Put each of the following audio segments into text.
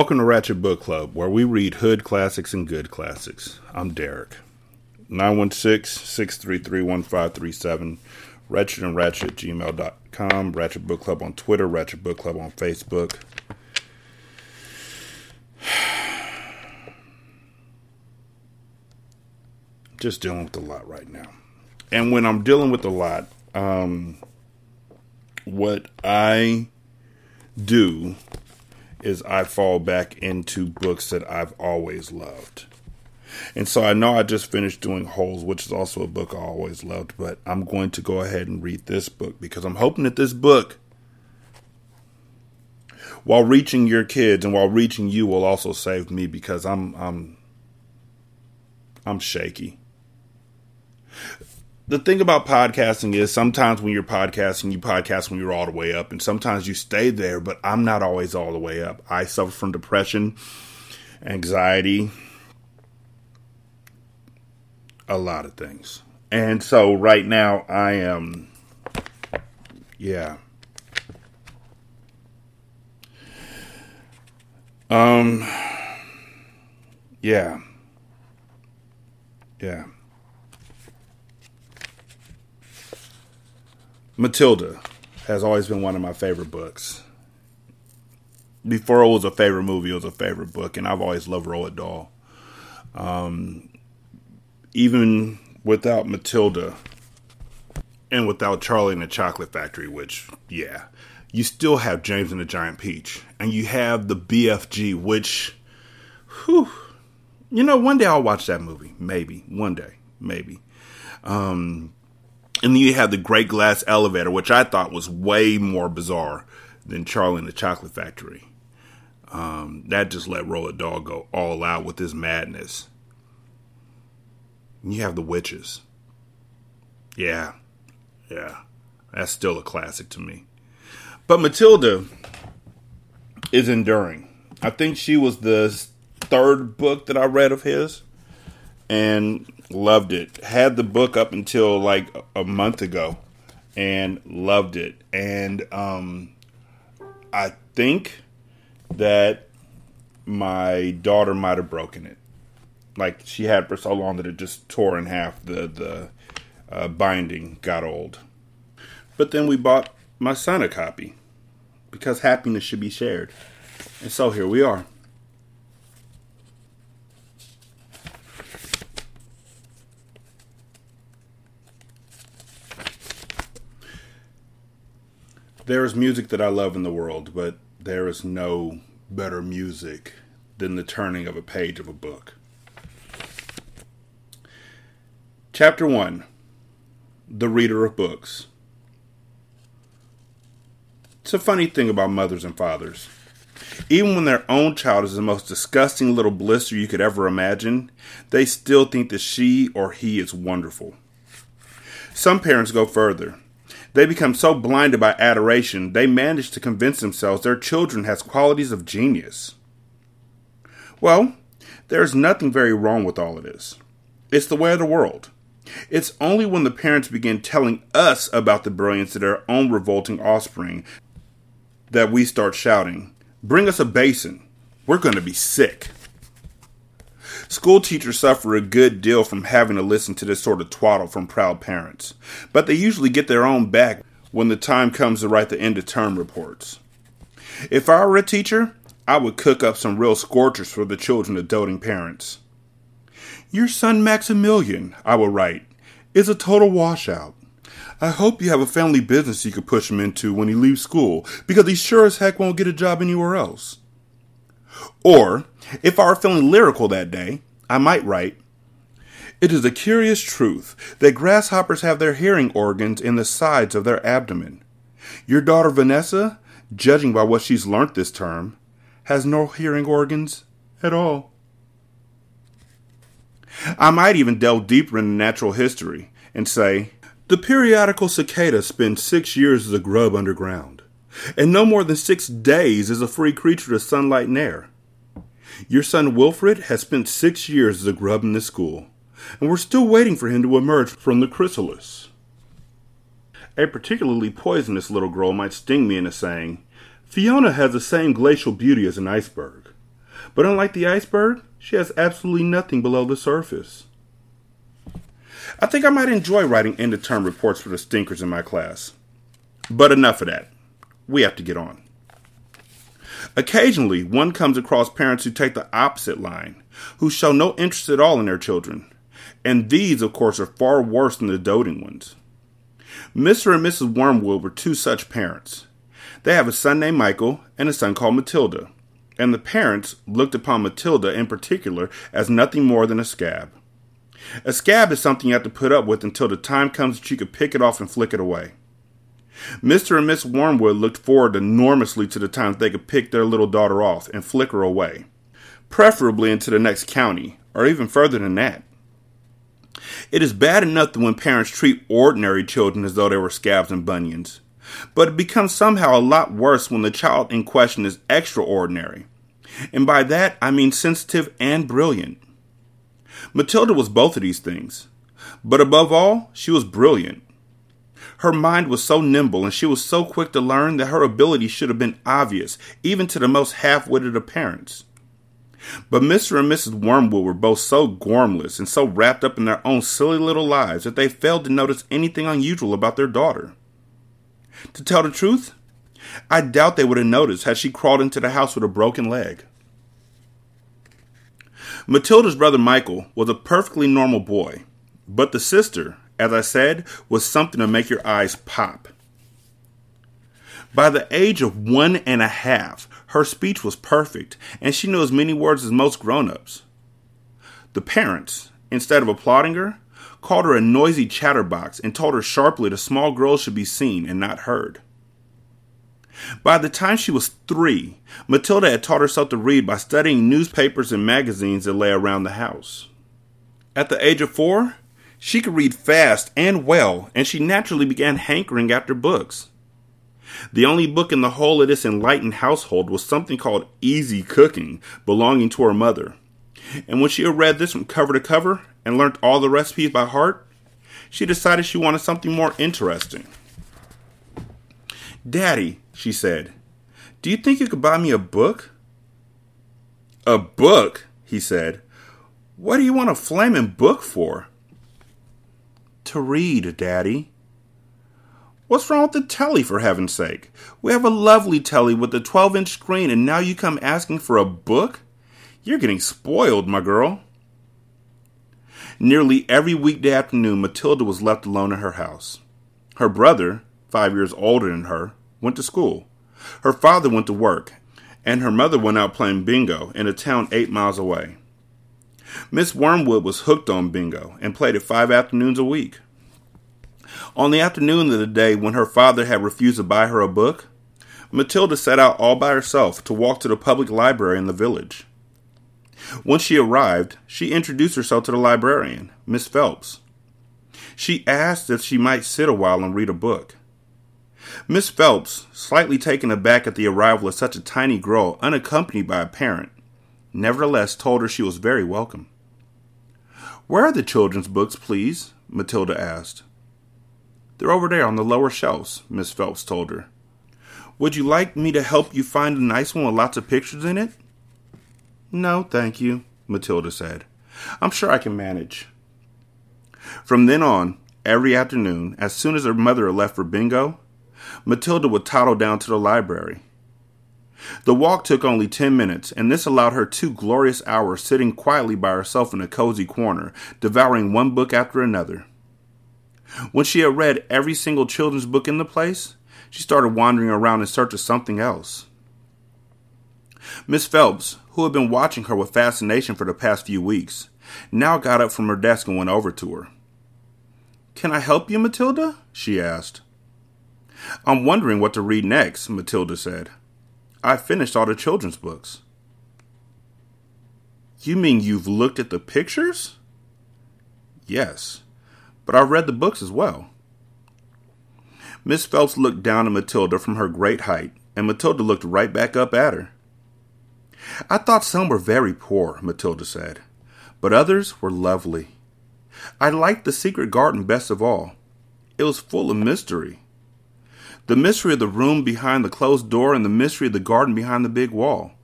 Welcome to Ratchet Book Club, where we read hood classics and good classics. I'm Derek. 916 633 1537. Wretched and Ratchet gmail.com. Ratchet Book Club on Twitter. Ratchet Book Club on Facebook. Just dealing with a lot right now. And when I'm dealing with a lot, um, what I do is I fall back into books that I've always loved. And so I know I just finished doing Holes, which is also a book I always loved, but I'm going to go ahead and read this book because I'm hoping that this book, while reaching your kids and while reaching you, will also save me because I'm I'm I'm shaky the thing about podcasting is sometimes when you're podcasting, you podcast when you're all the way up, and sometimes you stay there, but I'm not always all the way up. I suffer from depression, anxiety, a lot of things. And so right now I am, yeah. Um, yeah. Yeah. Matilda has always been one of my favorite books. Before it was a favorite movie, it was a favorite book, and I've always loved Roald Dahl. Um, even without Matilda and without Charlie and the Chocolate Factory, which, yeah, you still have James and the Giant Peach, and you have the BFG, which, whew, you know, one day I'll watch that movie. Maybe. One day. Maybe. Um, and then you have the Great Glass Elevator, which I thought was way more bizarre than Charlie and the Chocolate Factory. Um, that just let Roald Dahl go all out with his madness. You have the witches. Yeah, yeah, that's still a classic to me. But Matilda is enduring. I think she was the third book that I read of his and loved it. Had the book up until like a month ago and loved it. And um, I think that my daughter might have broken it. Like she had for so long that it just tore in half. The the uh, binding got old. But then we bought my son a copy because happiness should be shared. And so here we are. There is music that I love in the world, but there is no better music than the turning of a page of a book. Chapter 1 The Reader of Books. It's a funny thing about mothers and fathers. Even when their own child is the most disgusting little blister you could ever imagine, they still think that she or he is wonderful. Some parents go further. They become so blinded by adoration, they manage to convince themselves their children has qualities of genius. Well, there's nothing very wrong with all of this. It's the way of the world. It's only when the parents begin telling us about the brilliance of their own revolting offspring that we start shouting, Bring us a basin. We're going to be sick. School teachers suffer a good deal from having to listen to this sort of twaddle from proud parents, but they usually get their own back when the time comes to write the end of term reports. If I were a teacher, I would cook up some real scorchers for the children of doting parents. Your son Maximilian, I will write, is a total washout. I hope you have a family business you could push him into when he leaves school, because he sure as heck won't get a job anywhere else. Or, if I were feeling lyrical that day, I might write, It is a curious truth that grasshoppers have their hearing organs in the sides of their abdomen. Your daughter Vanessa, judging by what she's learnt this term, has no hearing organs at all. I might even delve deeper into natural history and say, the periodical cicada spends six years as a grub underground, and no more than six days as a free creature to sunlight and air. Your son Wilfred has spent six years as a grub in this school, and we're still waiting for him to emerge from the chrysalis. A particularly poisonous little girl might sting me into saying, Fiona has the same glacial beauty as an iceberg. But unlike the iceberg, she has absolutely nothing below the surface. I think I might enjoy writing end of term reports for the stinkers in my class. But enough of that. We have to get on. Occasionally, one comes across parents who take the opposite line, who show no interest at all in their children. And these, of course, are far worse than the doting ones. Mr. and Mrs. Wormwood were two such parents. They have a son named Michael and a son called Matilda, and the parents looked upon Matilda in particular as nothing more than a scab. A scab is something you have to put up with until the time comes that you can pick it off and flick it away. Mr. and Miss Wormwood looked forward enormously to the time they could pick their little daughter off and flick her away, preferably into the next county, or even further than that. It is bad enough that when parents treat ordinary children as though they were scabs and bunions, but it becomes somehow a lot worse when the child in question is extraordinary. And by that, I mean sensitive and brilliant. Matilda was both of these things, but above all, she was brilliant. Her mind was so nimble and she was so quick to learn that her ability should have been obvious, even to the most half witted of parents. But Mr. and Mrs. Wormwood were both so gormless and so wrapped up in their own silly little lives that they failed to notice anything unusual about their daughter. To tell the truth, I doubt they would have noticed had she crawled into the house with a broken leg. Matilda's brother Michael was a perfectly normal boy, but the sister, as I said, was something to make your eyes pop. By the age of one and a half, her speech was perfect, and she knew as many words as most grown ups. The parents, instead of applauding her, called her a noisy chatterbox and told her sharply that small girls should be seen and not heard. By the time she was three, Matilda had taught herself to read by studying newspapers and magazines that lay around the house. At the age of four, she could read fast and well, and she naturally began hankering after books. The only book in the whole of this enlightened household was something called Easy Cooking, belonging to her mother. And when she had read this from cover to cover and learned all the recipes by heart, she decided she wanted something more interesting. Daddy, she said, do you think you could buy me a book? A book? he said. What do you want a flaming book for? To read, Daddy. What's wrong with the telly, for heaven's sake? We have a lovely telly with a 12 inch screen, and now you come asking for a book? You're getting spoiled, my girl. Nearly every weekday afternoon, Matilda was left alone in her house. Her brother, five years older than her, went to school. Her father went to work, and her mother went out playing bingo in a town eight miles away. Miss Wormwood was hooked on bingo and played it five afternoons a week. On the afternoon of the day when her father had refused to buy her a book, Matilda set out all by herself to walk to the public library in the village. When she arrived, she introduced herself to the librarian, Miss Phelps. She asked if she might sit a while and read a book. Miss Phelps, slightly taken aback at the arrival of such a tiny girl unaccompanied by a parent, nevertheless told her she was very welcome. Where are the children's books, please? Matilda asked. They're over there on the lower shelves, Miss Phelps told her. Would you like me to help you find a nice one with lots of pictures in it? No, thank you, Matilda said. I'm sure I can manage. From then on, every afternoon, as soon as her mother left for bingo, Matilda would toddle down to the library. The walk took only ten minutes, and this allowed her two glorious hours sitting quietly by herself in a cozy corner, devouring one book after another. When she had read every single children's book in the place, she started wandering around in search of something else. Miss Phelps, who had been watching her with fascination for the past few weeks, now got up from her desk and went over to her. Can I help you, Matilda? she asked. I'm wondering what to read next, Matilda said. "I've finished all the children's books. You mean you've looked at the pictures? Yes but I've read the books as well. Miss Phelps looked down at Matilda from her great height, and Matilda looked right back up at her. I thought some were very poor, Matilda said, but others were lovely. I liked the secret garden best of all. It was full of mystery. The mystery of the room behind the closed door and the mystery of the garden behind the big wall.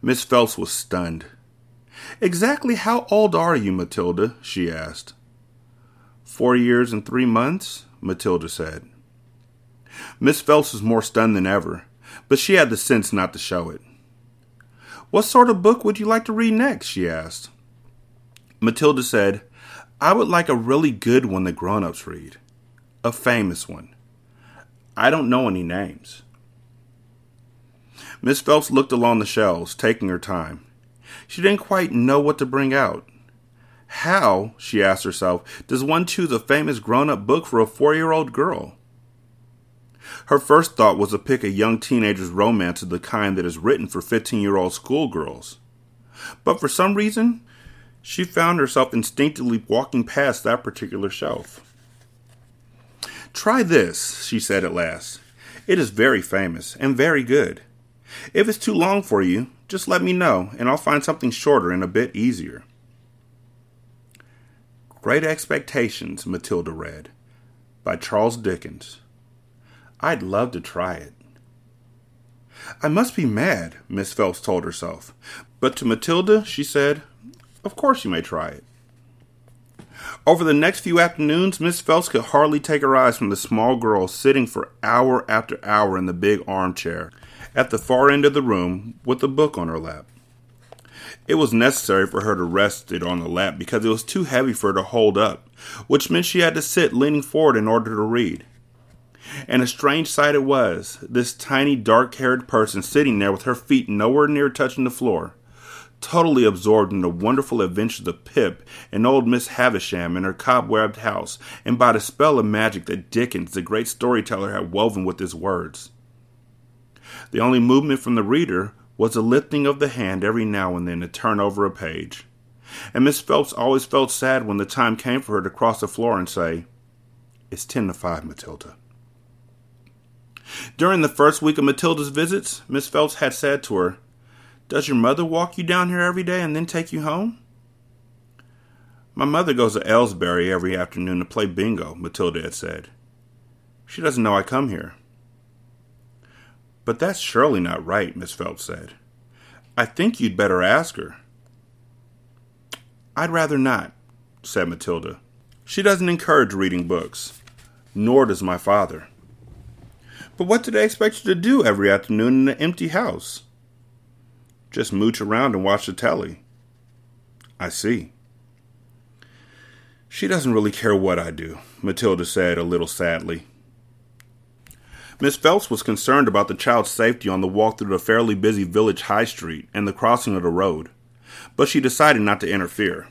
Miss Phelps was stunned. Exactly how old are you, Matilda? she asked. Four years and three months, Matilda said. Miss Phelps was more stunned than ever, but she had the sense not to show it. What sort of book would you like to read next? she asked. Matilda said, I would like a really good one that grown ups read. A famous one. I don't know any names. Miss Phelps looked along the shelves, taking her time. She didn't quite know what to bring out. How, she asked herself, does one choose a famous grown up book for a four year old girl? Her first thought was to pick a young teenager's romance of the kind that is written for 15 year old schoolgirls. But for some reason, she found herself instinctively walking past that particular shelf. Try this, she said at last. It is very famous and very good. If it's too long for you, just let me know and I'll find something shorter and a bit easier. Great Expectations, Matilda read, by Charles Dickens. I'd love to try it. I must be mad, Miss Phelps told herself. But to Matilda, she said, Of course you may try it. Over the next few afternoons, Miss Phelps could hardly take her eyes from the small girl sitting for hour after hour in the big armchair at the far end of the room with a book on her lap. It was necessary for her to rest it on the lap because it was too heavy for her to hold up, which meant she had to sit leaning forward in order to read. And a strange sight it was, this tiny dark haired person sitting there with her feet nowhere near touching the floor, totally absorbed in the wonderful adventures of Pip and old Miss Havisham in her cobwebbed house, and by the spell of magic that Dickens, the great storyteller, had woven with his words. The only movement from the reader was a lifting of the hand every now and then to turn over a page. And Miss Phelps always felt sad when the time came for her to cross the floor and say, It's ten to five, Matilda. During the first week of Matilda's visits, Miss Phelps had said to her, Does your mother walk you down here every day and then take you home? My mother goes to Aylesbury every afternoon to play bingo, Matilda had said. She doesn't know I come here. But that's surely not right, Miss Phelps said. I think you'd better ask her. I'd rather not, said Matilda. She doesn't encourage reading books, nor does my father. But what do they expect you to do every afternoon in an empty house? Just mooch around and watch the telly. I see. She doesn't really care what I do, Matilda said a little sadly. Miss Phelps was concerned about the child's safety on the walk through the fairly busy village high street and the crossing of the road, but she decided not to interfere.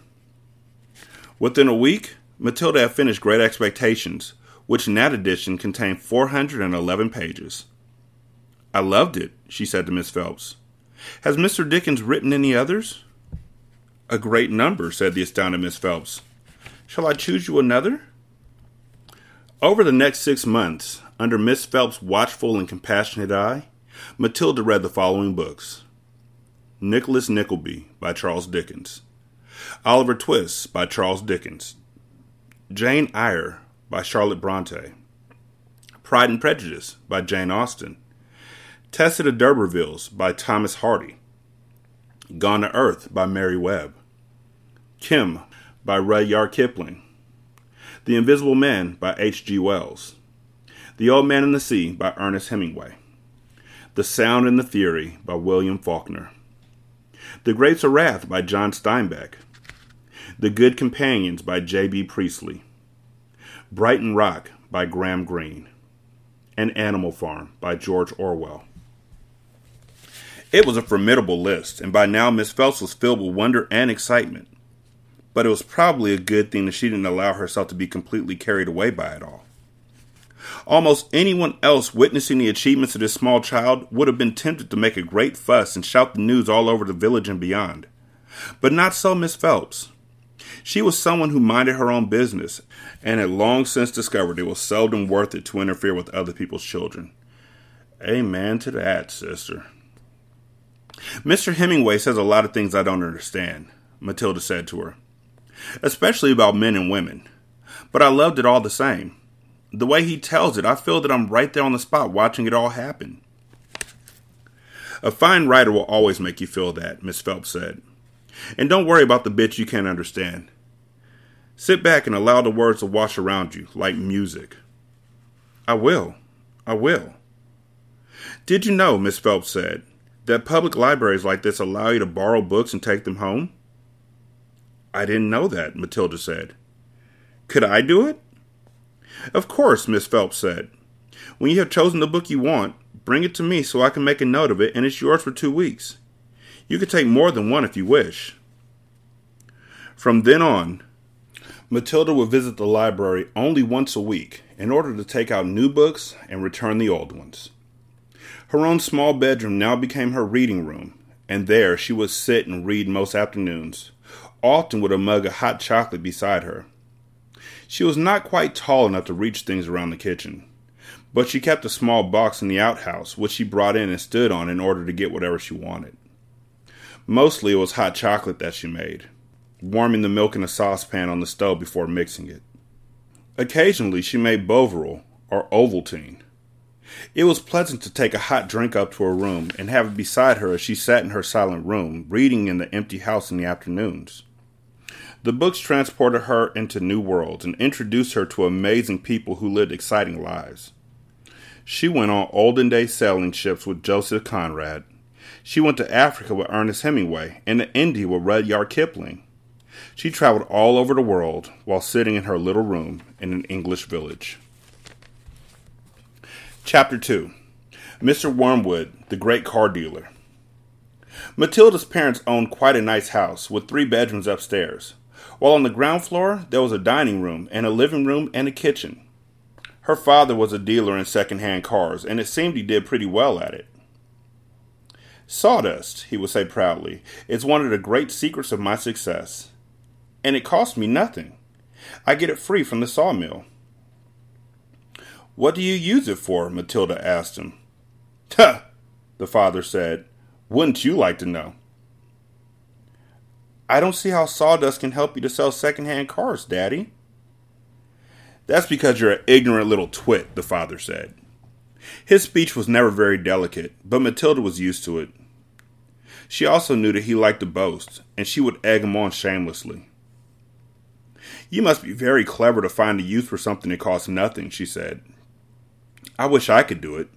Within a week, Matilda had finished Great Expectations, which in that edition contained 411 pages. I loved it, she said to Miss Phelps. Has Mr. Dickens written any others? A great number, said the astounded Miss Phelps. Shall I choose you another? Over the next six months, under Miss Phelps' watchful and compassionate eye, Matilda read the following books. Nicholas Nickleby by Charles Dickens, Oliver Twist by Charles Dickens, Jane Eyre by Charlotte Bronte, Pride and Prejudice by Jane Austen, Tess of the D'Urbervilles by Thomas Hardy, Gone to Earth by Mary Webb, Kim by Rudyard Kipling, The Invisible Man by H.G. Wells, The Old Man and the Sea by Ernest Hemingway, The Sound and the Fury by William Faulkner, The Grapes of Wrath by John Steinbeck, The Good Companions by J.B. Priestley, Brighton Rock by Graham Greene, and Animal Farm by George Orwell. It was a formidable list, and by now Miss Phelps was filled with wonder and excitement. But it was probably a good thing that she didn't allow herself to be completely carried away by it all. Almost anyone else witnessing the achievements of this small child would have been tempted to make a great fuss and shout the news all over the village and beyond. But not so Miss Phelps. She was someone who minded her own business and had long since discovered it was seldom worth it to interfere with other people's children. Amen to that, sister. Mr. Hemingway says a lot of things I don't understand, Matilda said to her, especially about men and women. But I loved it all the same. The way he tells it, I feel that I'm right there on the spot watching it all happen. A fine writer will always make you feel that, Miss Phelps said. And don't worry about the bits you can't understand. Sit back and allow the words to wash around you like music. I will. I will. Did you know, Miss Phelps said, that public libraries like this allow you to borrow books and take them home? I didn't know that, Matilda said. Could I do it? Of course, Miss Phelps said. When you have chosen the book you want, bring it to me so I can make a note of it and it's yours for two weeks. You can take more than one if you wish. From then on, Matilda would visit the library only once a week in order to take out new books and return the old ones. Her own small bedroom now became her reading room, and there she would sit and read most afternoons, often with a mug of hot chocolate beside her. She was not quite tall enough to reach things around the kitchen, but she kept a small box in the outhouse which she brought in and stood on in order to get whatever she wanted. Mostly it was hot chocolate that she made, warming the milk in a saucepan on the stove before mixing it. Occasionally she made Bovril or Ovaltine. It was pleasant to take a hot drink up to her room and have it beside her as she sat in her silent room, reading in the empty house in the afternoons. The books transported her into new worlds and introduced her to amazing people who lived exciting lives. She went on olden day sailing ships with Joseph Conrad. She went to Africa with Ernest Hemingway and to India with Rudyard Kipling. She traveled all over the world while sitting in her little room in an English village. Chapter 2 Mr. Wormwood, the Great Car Dealer. Matilda's parents owned quite a nice house with three bedrooms upstairs, while on the ground floor there was a dining room and a living room and a kitchen. Her father was a dealer in second-hand cars, and it seemed he did pretty well at it. Sawdust, he would say proudly, is one of the great secrets of my success. And it costs me nothing. I get it free from the sawmill. What do you use it for? Matilda asked him. Huh, the father said. Wouldn't you like to know? I don't see how sawdust can help you to sell second-hand cars, Daddy. That's because you're an ignorant little twit, the father said. His speech was never very delicate, but Matilda was used to it. She also knew that he liked to boast, and she would egg him on shamelessly. You must be very clever to find a use for something that costs nothing, she said. I wish I could do it.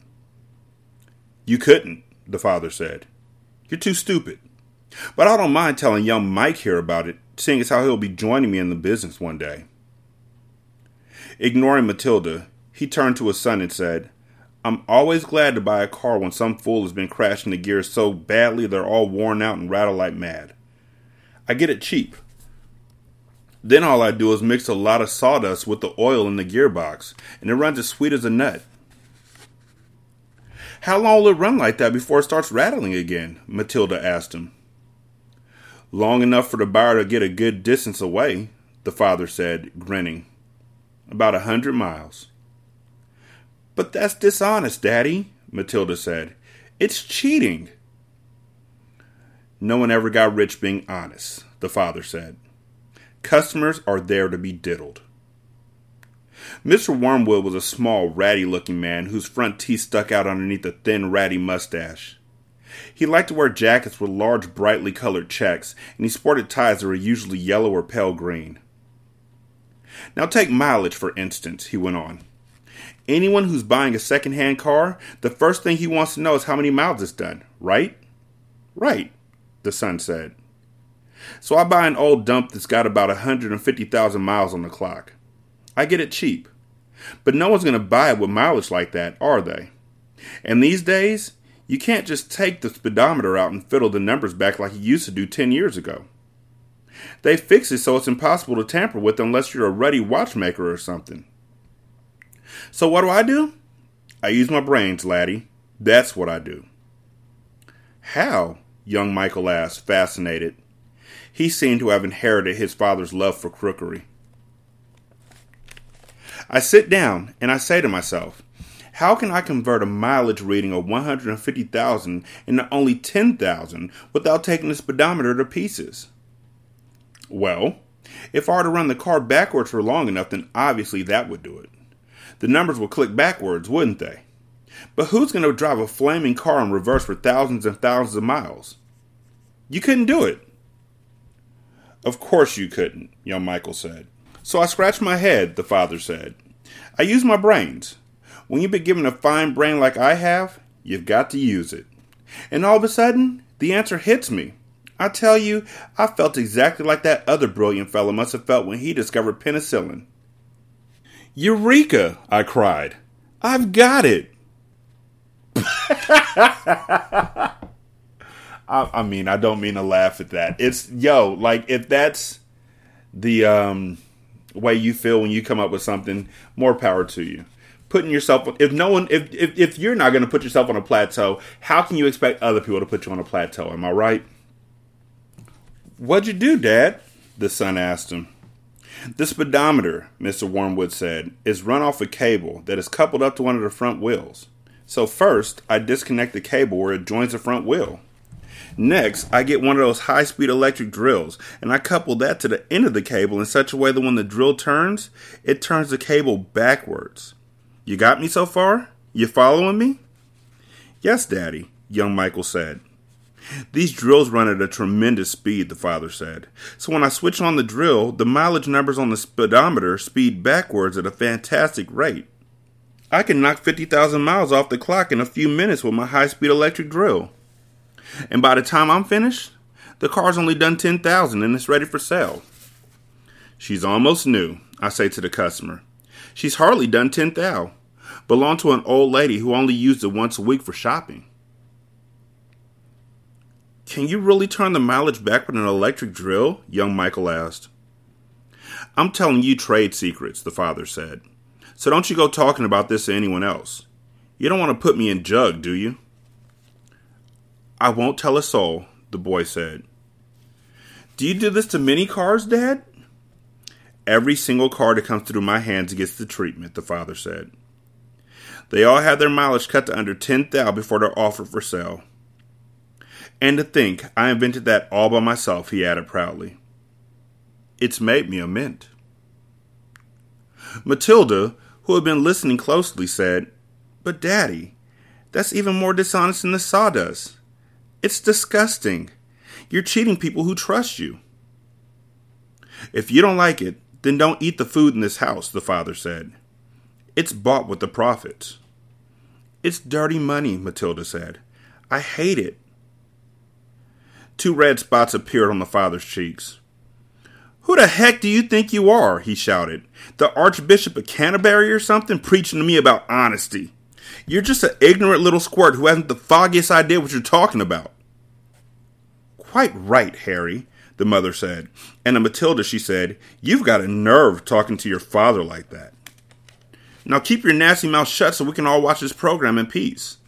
You couldn't, the father said. You're too stupid. But I don't mind telling young Mike here about it, seeing as how he'll be joining me in the business one day. Ignoring Matilda, he turned to his son and said, I'm always glad to buy a car when some fool has been crashing the gears so badly they're all worn out and rattle like mad. I get it cheap. Then all I do is mix a lot of sawdust with the oil in the gearbox, and it runs as sweet as a nut. How long will it run like that before it starts rattling again? Matilda asked him. Long enough for the buyer to get a good distance away, the father said, grinning. About a hundred miles. But that's dishonest, Daddy, Matilda said. It's cheating. No one ever got rich being honest, the father said. Customers are there to be diddled. Mr. Wormwood was a small, ratty looking man whose front teeth stuck out underneath a thin, ratty mustache. He liked to wear jackets with large, brightly colored checks, and he sported ties that were usually yellow or pale green. Now, take mileage, for instance, he went on. Anyone who's buying a second-hand car, the first thing he wants to know is how many miles it's done, right? Right, the son said. So I buy an old dump that's got about a 150,000 miles on the clock. I get it cheap. But no one's going to buy it with mileage like that, are they? And these days, you can't just take the speedometer out and fiddle the numbers back like you used to do 10 years ago. They fix it so it's impossible to tamper with unless you're a ruddy watchmaker or something. So what do I do? I use my brains, laddie. That's what I do. How? young Michael asked, fascinated. He seemed to have inherited his father's love for crookery. I sit down and I say to myself, how can I convert a mileage reading of 150,000 into only 10,000 without taking the speedometer to pieces? Well, if I were to run the car backwards for long enough, then obviously that would do it. The numbers would click backwards, wouldn't they? But who's going to drive a flaming car in reverse for thousands and thousands of miles? You couldn't do it. Of course you couldn't, young Michael said. So I scratched my head, the father said. I use my brains. When you've been given a fine brain like I have, you've got to use it. And all of a sudden, the answer hits me. I tell you, I felt exactly like that other brilliant fellow must have felt when he discovered penicillin. Eureka! I cried. I've got it! I, I, mean, I don't mean to laugh at that. It's yo, like if that's the um, way you feel when you come up with something, more power to you. Putting yourself if no one if if, if you're not going to put yourself on a plateau, how can you expect other people to put you on a plateau? Am I right? What'd you do, Dad? The son asked him. The speedometer, Mr. Wormwood said, is run off a cable that is coupled up to one of the front wheels. So first, I disconnect the cable where it joins the front wheel. Next, I get one of those high speed electric drills and I couple that to the end of the cable in such a way that when the drill turns, it turns the cable backwards. You got me so far? You following me? Yes, Daddy, young Michael said. These drills run at a tremendous speed, the father said. So when I switch on the drill, the mileage numbers on the speedometer speed backwards at a fantastic rate. I can knock 50,000 miles off the clock in a few minutes with my high speed electric drill. And by the time I'm finished, the car's only done 10,000 and it's ready for sale. She's almost new, I say to the customer. She's hardly done 10,000. Belonged to an old lady who only used it once a week for shopping. Can you really turn the mileage back with an electric drill? young Michael asked. I'm telling you trade secrets, the father said. So don't you go talking about this to anyone else. You don't want to put me in jug, do you? I won't tell a soul, the boy said. Do you do this to many cars, Dad? Every single car that comes through my hands gets the treatment, the father said. They all have their mileage cut to under 10,000 before they're offered for sale. And to think I invented that all by myself, he added proudly. It's made me a mint. Matilda, who had been listening closely, said, But, Daddy, that's even more dishonest than the sawdust. It's disgusting. You're cheating people who trust you. If you don't like it, then don't eat the food in this house, the father said. It's bought with the profits. It's dirty money, Matilda said. I hate it. Two red spots appeared on the father's cheeks. Who the heck do you think you are? he shouted. The Archbishop of Canterbury or something preaching to me about honesty. You're just an ignorant little squirt who hasn't the foggiest idea what you're talking about. Quite right, Harry, the mother said. And to Matilda, she said, You've got a nerve talking to your father like that. Now keep your nasty mouth shut so we can all watch this program in peace.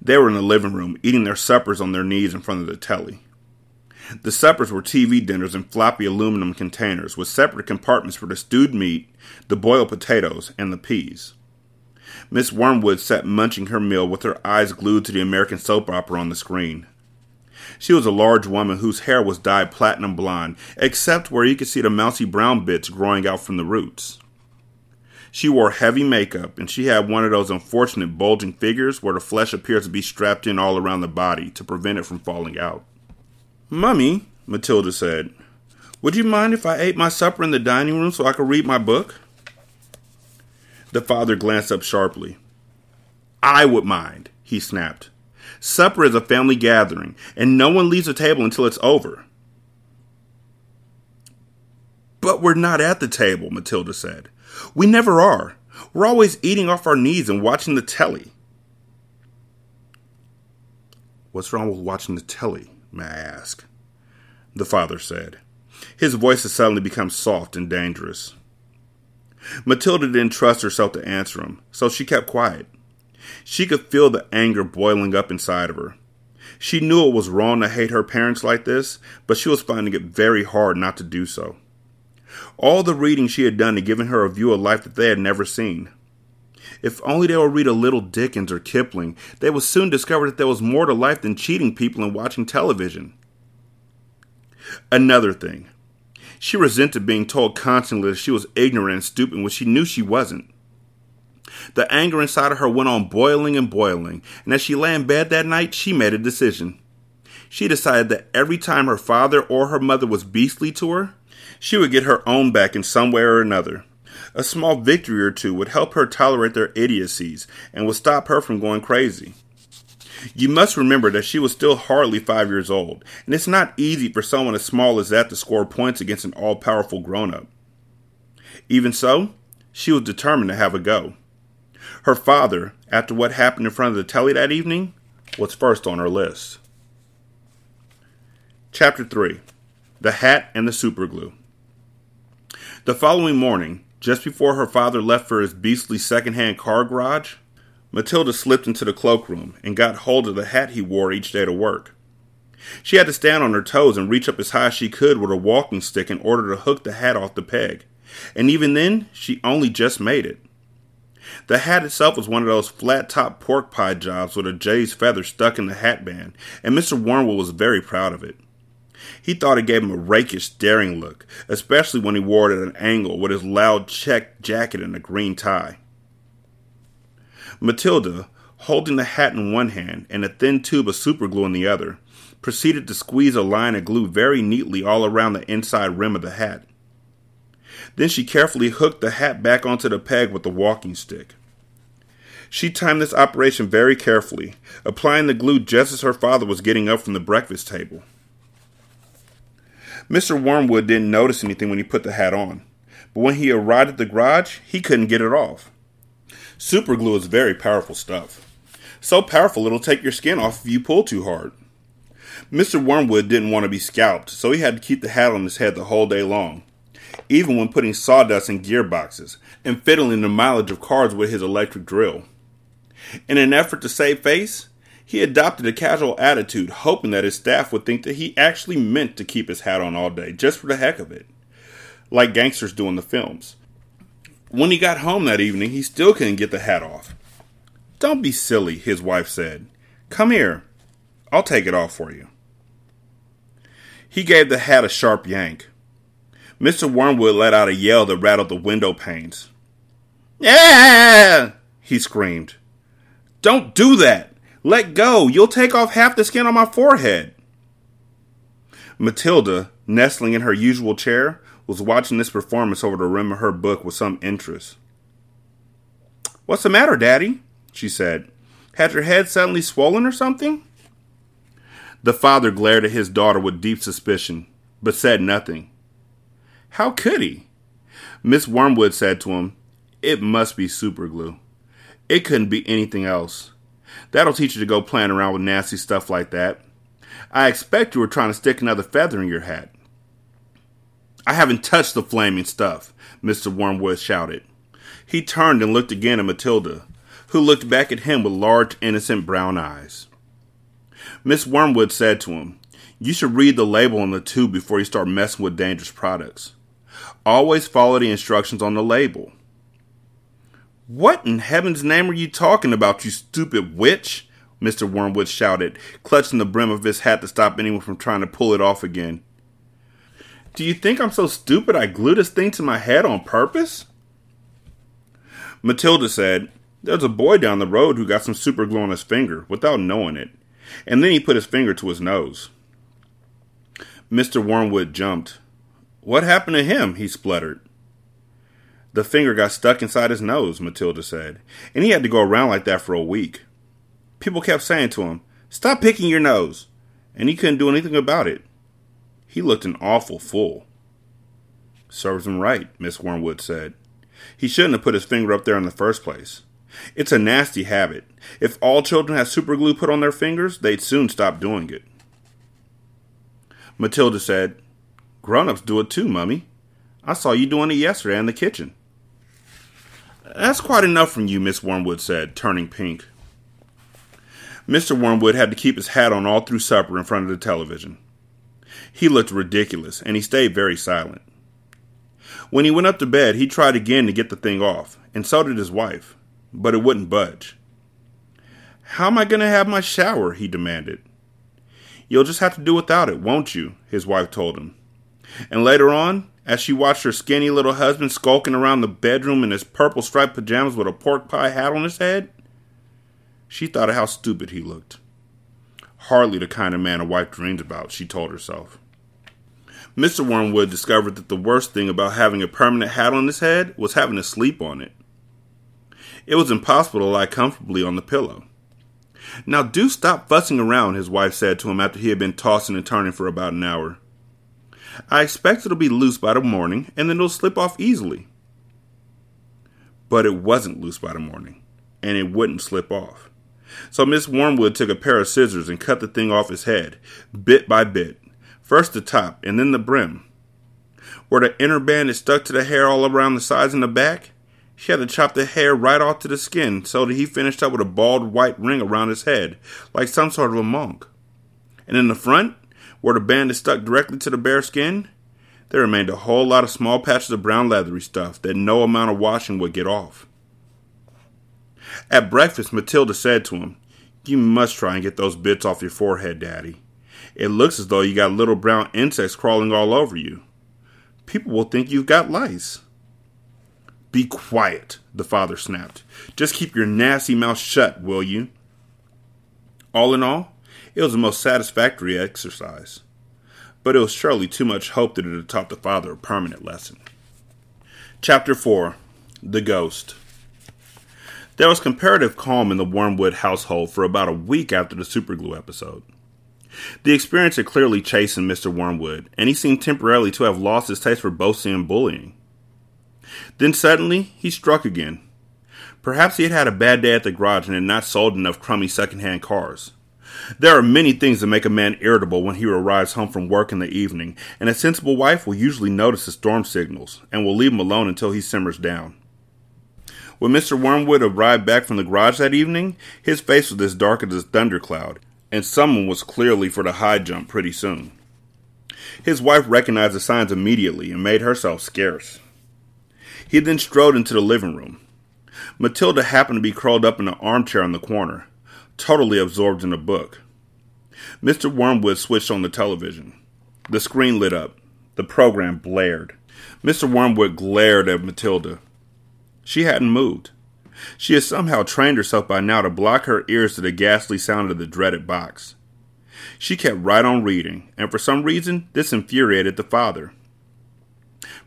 They were in the living room, eating their suppers on their knees in front of the telly. The suppers were TV dinners in floppy aluminum containers with separate compartments for the stewed meat, the boiled potatoes, and the peas. Miss Wormwood sat munching her meal with her eyes glued to the American soap opera on the screen. She was a large woman whose hair was dyed platinum blonde, except where you could see the mousy brown bits growing out from the roots. She wore heavy makeup, and she had one of those unfortunate bulging figures where the flesh appears to be strapped in all around the body to prevent it from falling out. Mummy, Matilda said, would you mind if I ate my supper in the dining room so I could read my book? The father glanced up sharply. I would mind, he snapped. Supper is a family gathering, and no one leaves the table until it's over. But we're not at the table, Matilda said. We never are. We're always eating off our knees and watching the telly. What's wrong with watching the telly, may I ask? The father said. His voice had suddenly become soft and dangerous. Matilda didn't trust herself to answer him, so she kept quiet. She could feel the anger boiling up inside of her. She knew it was wrong to hate her parents like this, but she was finding it very hard not to do so. All the reading she had done had given her a view of life that they had never seen. If only they would read a little Dickens or Kipling, they would soon discover that there was more to life than cheating people and watching television. Another thing. She resented being told constantly that she was ignorant and stupid when she knew she wasn't. The anger inside of her went on boiling and boiling, and as she lay in bed that night, she made a decision. She decided that every time her father or her mother was beastly to her, she would get her own back in some way or another. A small victory or two would help her tolerate their idiocies and would stop her from going crazy. You must remember that she was still hardly five years old, and it's not easy for someone as small as that to score points against an all powerful grown up. Even so, she was determined to have a go. Her father, after what happened in front of the telly that evening, was first on her list. Chapter 3 The Hat and the Superglue. The following morning, just before her father left for his beastly second-hand car garage, Matilda slipped into the cloakroom and got hold of the hat he wore each day to work. She had to stand on her toes and reach up as high as she could with a walking stick in order to hook the hat off the peg, and even then, she only just made it. The hat itself was one of those flat top pork pie jobs with a jay's feather stuck in the hat band, and Mr. Wormwood was very proud of it. He thought it gave him a rakish, daring look, especially when he wore it at an angle with his loud check jacket and a green tie. Matilda, holding the hat in one hand and a thin tube of superglue in the other, proceeded to squeeze a line of glue very neatly all around the inside rim of the hat. Then she carefully hooked the hat back onto the peg with the walking stick. She timed this operation very carefully, applying the glue just as her father was getting up from the breakfast table. Mr. Wormwood didn't notice anything when he put the hat on, but when he arrived at the garage, he couldn't get it off. Superglue is very powerful stuff. So powerful it'll take your skin off if you pull too hard. Mr. Wormwood didn't want to be scalped, so he had to keep the hat on his head the whole day long, even when putting sawdust in gearboxes and fiddling the mileage of cars with his electric drill. In an effort to save face, he adopted a casual attitude, hoping that his staff would think that he actually meant to keep his hat on all day, just for the heck of it, like gangsters do in the films. When he got home that evening, he still couldn't get the hat off. Don't be silly, his wife said. Come here. I'll take it off for you. He gave the hat a sharp yank. Mr. Wormwood let out a yell that rattled the window panes. Yeah! he screamed. Don't do that! Let go! You'll take off half the skin on my forehead. Matilda, nestling in her usual chair, was watching this performance over the rim of her book with some interest. What's the matter, Daddy? she said. Had your head suddenly swollen or something? The father glared at his daughter with deep suspicion, but said nothing. How could he? Miss Wormwood said to him, It must be superglue. It couldn't be anything else. That'll teach you to go playing around with nasty stuff like that. I expect you were trying to stick another feather in your hat. I haven't touched the flaming stuff, Mr. Wormwood shouted. He turned and looked again at Matilda, who looked back at him with large, innocent brown eyes. Miss Wormwood said to him, You should read the label on the tube before you start messing with dangerous products. Always follow the instructions on the label. What in heaven's name are you talking about, you stupid witch? Mr. Wormwood shouted, clutching the brim of his hat to stop anyone from trying to pull it off again. Do you think I'm so stupid I glued this thing to my head on purpose? Matilda said, There's a boy down the road who got some super glue on his finger without knowing it, and then he put his finger to his nose. Mr. Wormwood jumped. What happened to him? he spluttered. The finger got stuck inside his nose, Matilda said, and he had to go around like that for a week. People kept saying to him, Stop picking your nose, and he couldn't do anything about it. He looked an awful fool. Serves him right, Miss Wormwood said. He shouldn't have put his finger up there in the first place. It's a nasty habit. If all children had superglue put on their fingers, they'd soon stop doing it. Matilda said, Grown ups do it too, Mummy. I saw you doing it yesterday in the kitchen. That's quite enough from you, Miss Wormwood said, turning pink. Mr. Wormwood had to keep his hat on all through supper in front of the television. He looked ridiculous, and he stayed very silent. When he went up to bed, he tried again to get the thing off, and so did his wife, but it wouldn't budge. How am I going to have my shower? he demanded. You'll just have to do without it, won't you? his wife told him. And later on, as she watched her skinny little husband skulking around the bedroom in his purple striped pajamas with a pork pie hat on his head, she thought of how stupid he looked. Hardly the kind of man a wife dreams about, she told herself. Mr. Wormwood discovered that the worst thing about having a permanent hat on his head was having to sleep on it. It was impossible to lie comfortably on the pillow. Now, do stop fussing around, his wife said to him after he had been tossing and turning for about an hour. I expect it'll be loose by the morning, and then it'll slip off easily. But it wasn't loose by the morning, and it wouldn't slip off. So Miss Wormwood took a pair of scissors and cut the thing off his head, bit by bit, first the top and then the brim. Where the inner band is stuck to the hair all around the sides and the back, she had to chop the hair right off to the skin so that he finished up with a bald white ring around his head, like some sort of a monk. And in the front, where the band is stuck directly to the bare skin, there remained a whole lot of small patches of brown leathery stuff that no amount of washing would get off. At breakfast, Matilda said to him, You must try and get those bits off your forehead, Daddy. It looks as though you got little brown insects crawling all over you. People will think you've got lice. Be quiet, the father snapped. Just keep your nasty mouth shut, will you? All in all, it was a most satisfactory exercise, but it was surely too much hope that it had taught the father a permanent lesson. Chapter 4 The Ghost There was comparative calm in the Wormwood household for about a week after the superglue episode. The experience had clearly chastened Mr. Wormwood, and he seemed temporarily to have lost his taste for boasting and bullying. Then suddenly, he struck again. Perhaps he had had a bad day at the garage and had not sold enough crummy second-hand cars. There are many things that make a man irritable when he arrives home from work in the evening, and a sensible wife will usually notice the storm signals and will leave him alone until he simmers down. When Mr. Wormwood arrived back from the garage that evening, his face was as dark as a thundercloud, and someone was clearly for the high jump pretty soon. His wife recognized the signs immediately and made herself scarce. He then strode into the living room. Matilda happened to be curled up in an armchair in the corner totally absorbed in a book. Mr. Wormwood switched on the television. The screen lit up. The program blared. Mr. Wormwood glared at Matilda. She hadn't moved. She had somehow trained herself by now to block her ears to the ghastly sound of the dreaded box. She kept right on reading, and for some reason, this infuriated the father.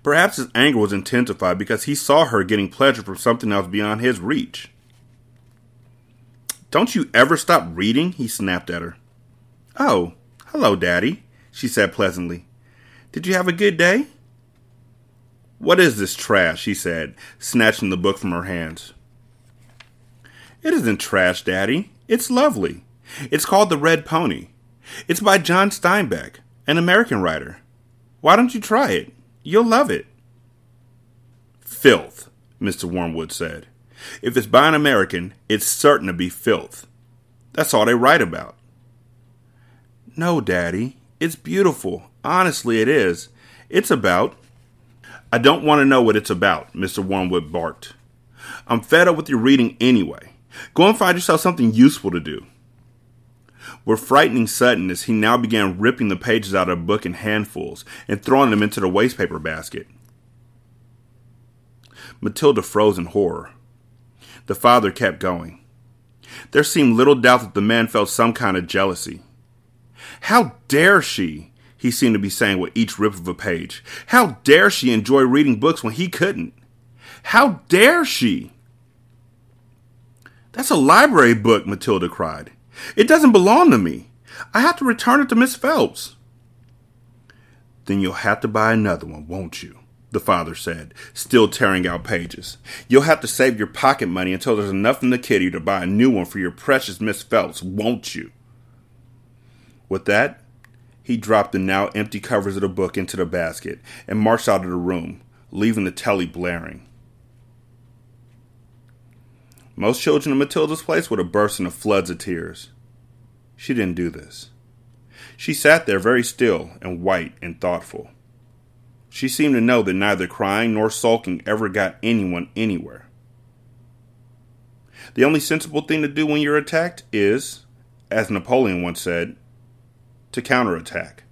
Perhaps his anger was intensified because he saw her getting pleasure from something else beyond his reach. Don't you ever stop reading? he snapped at her. Oh, hello, Daddy, she said pleasantly. Did you have a good day? What is this trash? he said, snatching the book from her hands. It isn't trash, Daddy. It's lovely. It's called The Red Pony. It's by John Steinbeck, an American writer. Why don't you try it? You'll love it. Filth, Mr. Wormwood said. If it's by an American, it's certain to be filth. That's all they write about. No, Daddy. It's beautiful. Honestly, it is. It's about. I don't want to know what it's about, Mr. Wormwood barked. I'm fed up with your reading anyway. Go and find yourself something useful to do. With frightening suddenness, he now began ripping the pages out of a book in handfuls and throwing them into the wastepaper basket. Matilda froze in horror. The father kept going. There seemed little doubt that the man felt some kind of jealousy. How dare she? He seemed to be saying with each rip of a page. How dare she enjoy reading books when he couldn't? How dare she? That's a library book, Matilda cried. It doesn't belong to me. I have to return it to Miss Phelps. Then you'll have to buy another one, won't you? The father said, still tearing out pages. You'll have to save your pocket money until there's enough in the kitty to buy a new one for your precious Miss Phelps, won't you? With that, he dropped the now empty covers of the book into the basket and marched out of the room, leaving the telly blaring. Most children in Matilda's place would have burst into floods of tears. She didn't do this. She sat there very still and white and thoughtful. She seemed to know that neither crying nor sulking ever got anyone anywhere. The only sensible thing to do when you're attacked is, as Napoleon once said, to counterattack.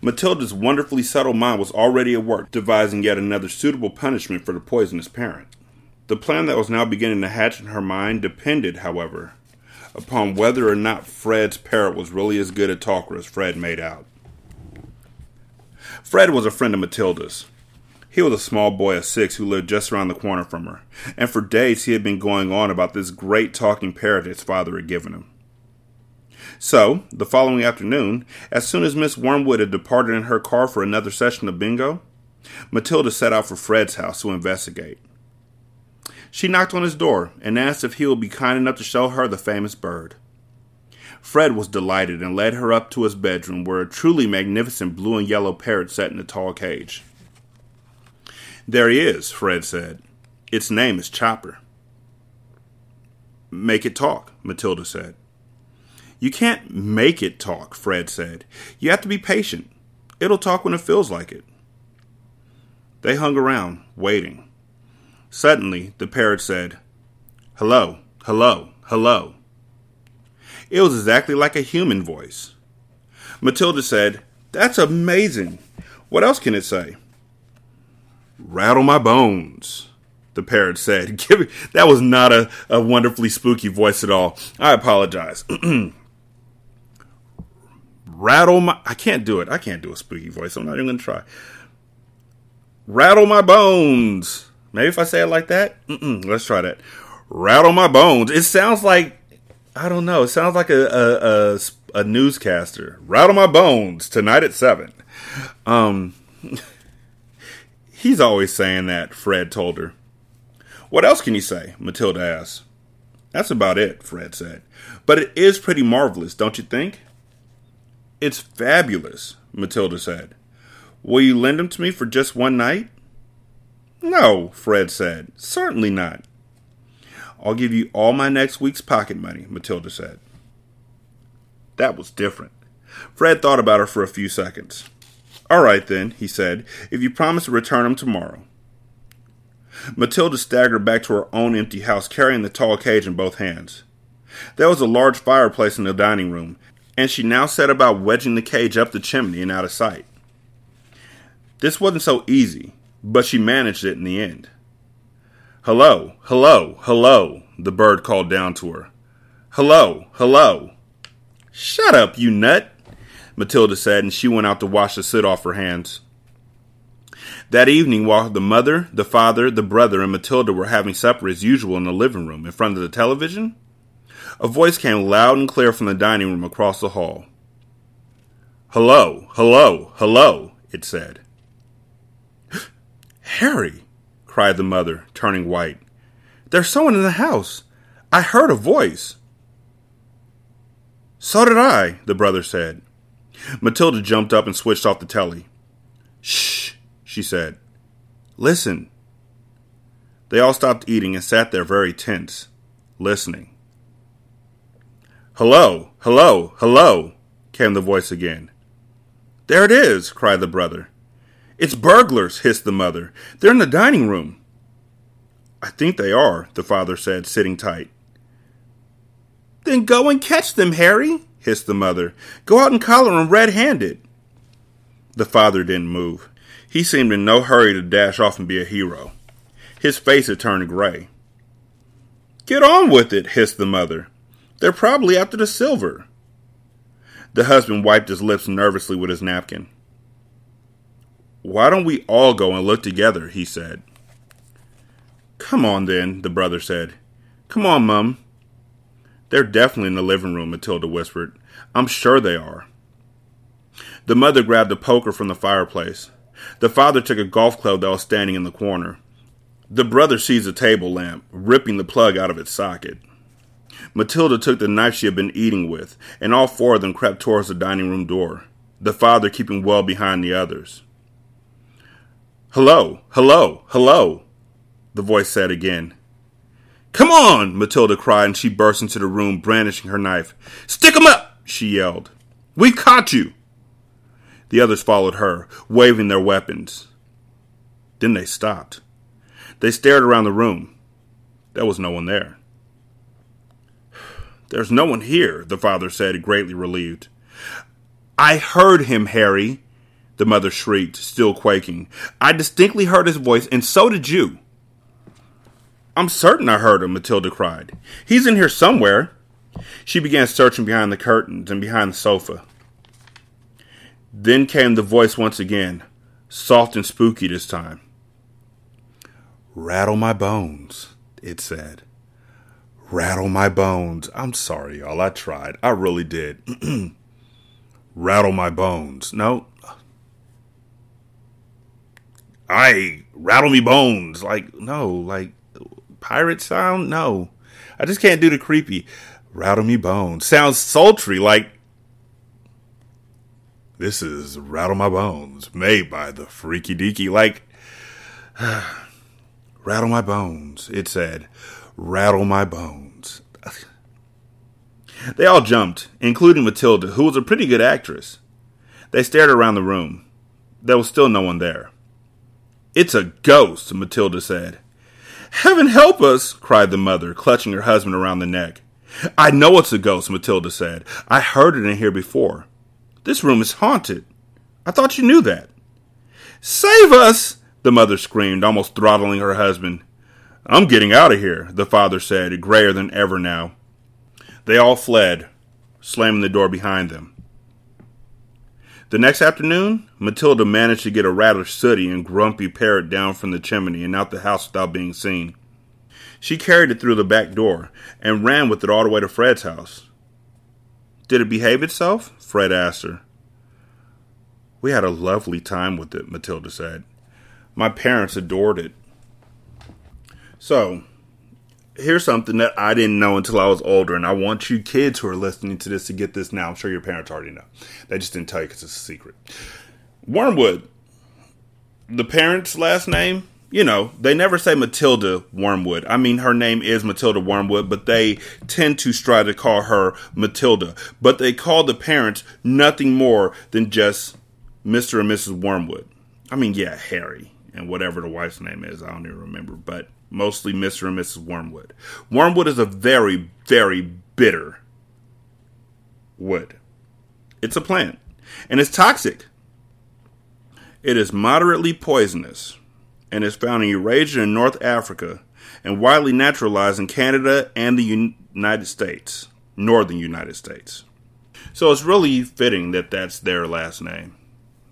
Matilda's wonderfully subtle mind was already at work devising yet another suitable punishment for the poisonous parent. The plan that was now beginning to hatch in her mind depended, however, upon whether or not Fred's parrot was really as good a talker as Fred made out. Fred was a friend of Matilda's. He was a small boy of six who lived just around the corner from her, and for days he had been going on about this great talking parrot his father had given him. So, the following afternoon, as soon as Miss Wormwood had departed in her car for another session of bingo, Matilda set out for Fred's house to investigate. She knocked on his door and asked if he would be kind enough to show her the famous bird. Fred was delighted and led her up to his bedroom where a truly magnificent blue and yellow parrot sat in a tall cage. There he is, Fred said. Its name is Chopper. Make it talk, Matilda said. You can't make it talk, Fred said. You have to be patient. It'll talk when it feels like it. They hung around, waiting. Suddenly, the parrot said, Hello, hello, hello. It was exactly like a human voice. Matilda said, That's amazing. What else can it say? Rattle my bones, the parrot said. that was not a, a wonderfully spooky voice at all. I apologize. Rattle my. I can't do it. I can't do a spooky voice. I'm not even going to try. Rattle my bones. Maybe if I say it like that. Mm-mm, let's try that. Rattle my bones. It sounds like. I don't know. It sounds like a, a, a, a newscaster. Rattle my bones tonight at 7. Um. He's always saying that, Fred told her. What else can you say? Matilda asked. That's about it, Fred said. But it is pretty marvelous, don't you think? It's fabulous, Matilda said. Will you lend him to me for just one night? No, Fred said. Certainly not. I'll give you all my next week's pocket money, Matilda said. That was different. Fred thought about her for a few seconds. All right, then, he said, if you promise to return them tomorrow. Matilda staggered back to her own empty house, carrying the tall cage in both hands. There was a large fireplace in the dining room, and she now set about wedging the cage up the chimney and out of sight. This wasn't so easy, but she managed it in the end. Hello, hello, hello, the bird called down to her. Hello, hello. Shut up, you nut, Matilda said, and she went out to wash the soot off her hands. That evening, while the mother, the father, the brother, and Matilda were having supper as usual in the living room in front of the television, a voice came loud and clear from the dining room across the hall. Hello, hello, hello, it said. Harry, cried the mother, turning white. There's someone in the house. I heard a voice. So did I, the brother said. Matilda jumped up and switched off the telly. Shh, she said. Listen. They all stopped eating and sat there very tense, listening. Hello, hello, hello, came the voice again. There it is, cried the brother. It's burglars, hissed the mother. They're in the dining room. I think they are, the father said, sitting tight. Then go and catch them, Harry, hissed the mother. Go out and collar him red handed. The father didn't move. He seemed in no hurry to dash off and be a hero. His face had turned gray. Get on with it, hissed the mother. They're probably after the silver. The husband wiped his lips nervously with his napkin. Why don't we all go and look together? he said. Come on, then, the brother said. Come on, Mum. They're definitely in the living room, Matilda whispered. I'm sure they are. The mother grabbed a poker from the fireplace. The father took a golf club that was standing in the corner. The brother seized a table lamp, ripping the plug out of its socket. Matilda took the knife she had been eating with, and all four of them crept towards the dining room door, the father keeping well behind the others. Hello, hello, hello, the voice said again. Come on, Matilda cried, and she burst into the room, brandishing her knife. Stick 'em up, she yelled. We've caught you. The others followed her, waving their weapons. Then they stopped. They stared around the room. There was no one there. There's no one here, the father said, greatly relieved. I heard him, Harry, the mother shrieked, still quaking. I distinctly heard his voice, and so did you. I'm certain I heard him, Matilda cried. He's in here somewhere. She began searching behind the curtains and behind the sofa. Then came the voice once again, soft and spooky this time. Rattle my bones, it said. Rattle my bones. I'm sorry, y'all. I tried. I really did. Rattle my bones. No. I rattle me bones. Like, no, like pirate sound? No. I just can't do the creepy. Rattle me bones. Sounds sultry, like this is Rattle My Bones, made by the Freaky Deaky. Like, Rattle My Bones, it said. Rattle My Bones. they all jumped, including Matilda, who was a pretty good actress. They stared around the room. There was still no one there. It's a ghost, Matilda said. Heaven help us, cried the mother, clutching her husband around the neck. I know it's a ghost, Matilda said. I heard it in here before. This room is haunted. I thought you knew that. Save us! the mother screamed, almost throttling her husband. I'm getting out of here, the father said, grayer than ever now. They all fled, slamming the door behind them. The next afternoon, Matilda managed to get a rather sooty and grumpy parrot down from the chimney and out the house without being seen. She carried it through the back door and ran with it all the way to Fred's house. Did it behave itself? Fred asked her. We had a lovely time with it, Matilda said. My parents adored it. So, here's something that I didn't know until I was older, and I want you kids who are listening to this to get this now. I'm sure your parents already know. They just didn't tell you because it's a secret. Wormwood, the parents' last name you know, they never say Matilda Wormwood. I mean, her name is Matilda Wormwood, but they tend to try to call her Matilda. But they call the parents nothing more than just Mr. and Mrs. Wormwood. I mean, yeah, Harry and whatever the wife's name is, I don't even remember, but mostly Mr. and Mrs. Wormwood. Wormwood is a very, very bitter wood. It's a plant, and it's toxic. It is moderately poisonous and is found in Eurasia and North Africa, and widely naturalized in Canada and the United States, northern United States. So it's really fitting that that's their last name.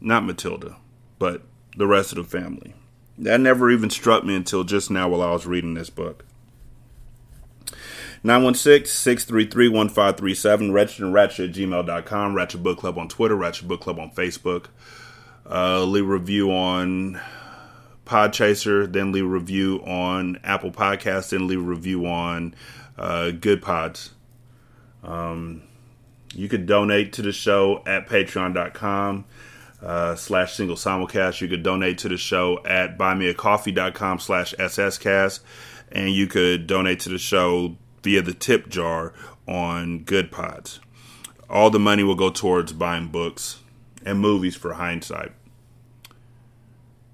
Not Matilda, but the rest of the family. That never even struck me until just now while I was reading this book. 916-633-1537, Wretched and Ratchet at gmail.com, Ratchet Book Club on Twitter, Ratchet Book Club on Facebook. Uh, leave a review on Podchaser, then leave review on Apple Podcasts, then leave a review on uh, Goodpods. Um, you could donate to the show at patreon.com uh, slash single simulcast. You could donate to the show at buymeacoffee.com slash sscast. And you could donate to the show via the tip jar on Goodpods. All the money will go towards buying books and movies for hindsight.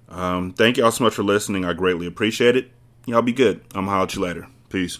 Um, thank y'all so much for listening. I greatly appreciate it. Y'all be good. I'm gonna holler at you later. Peace.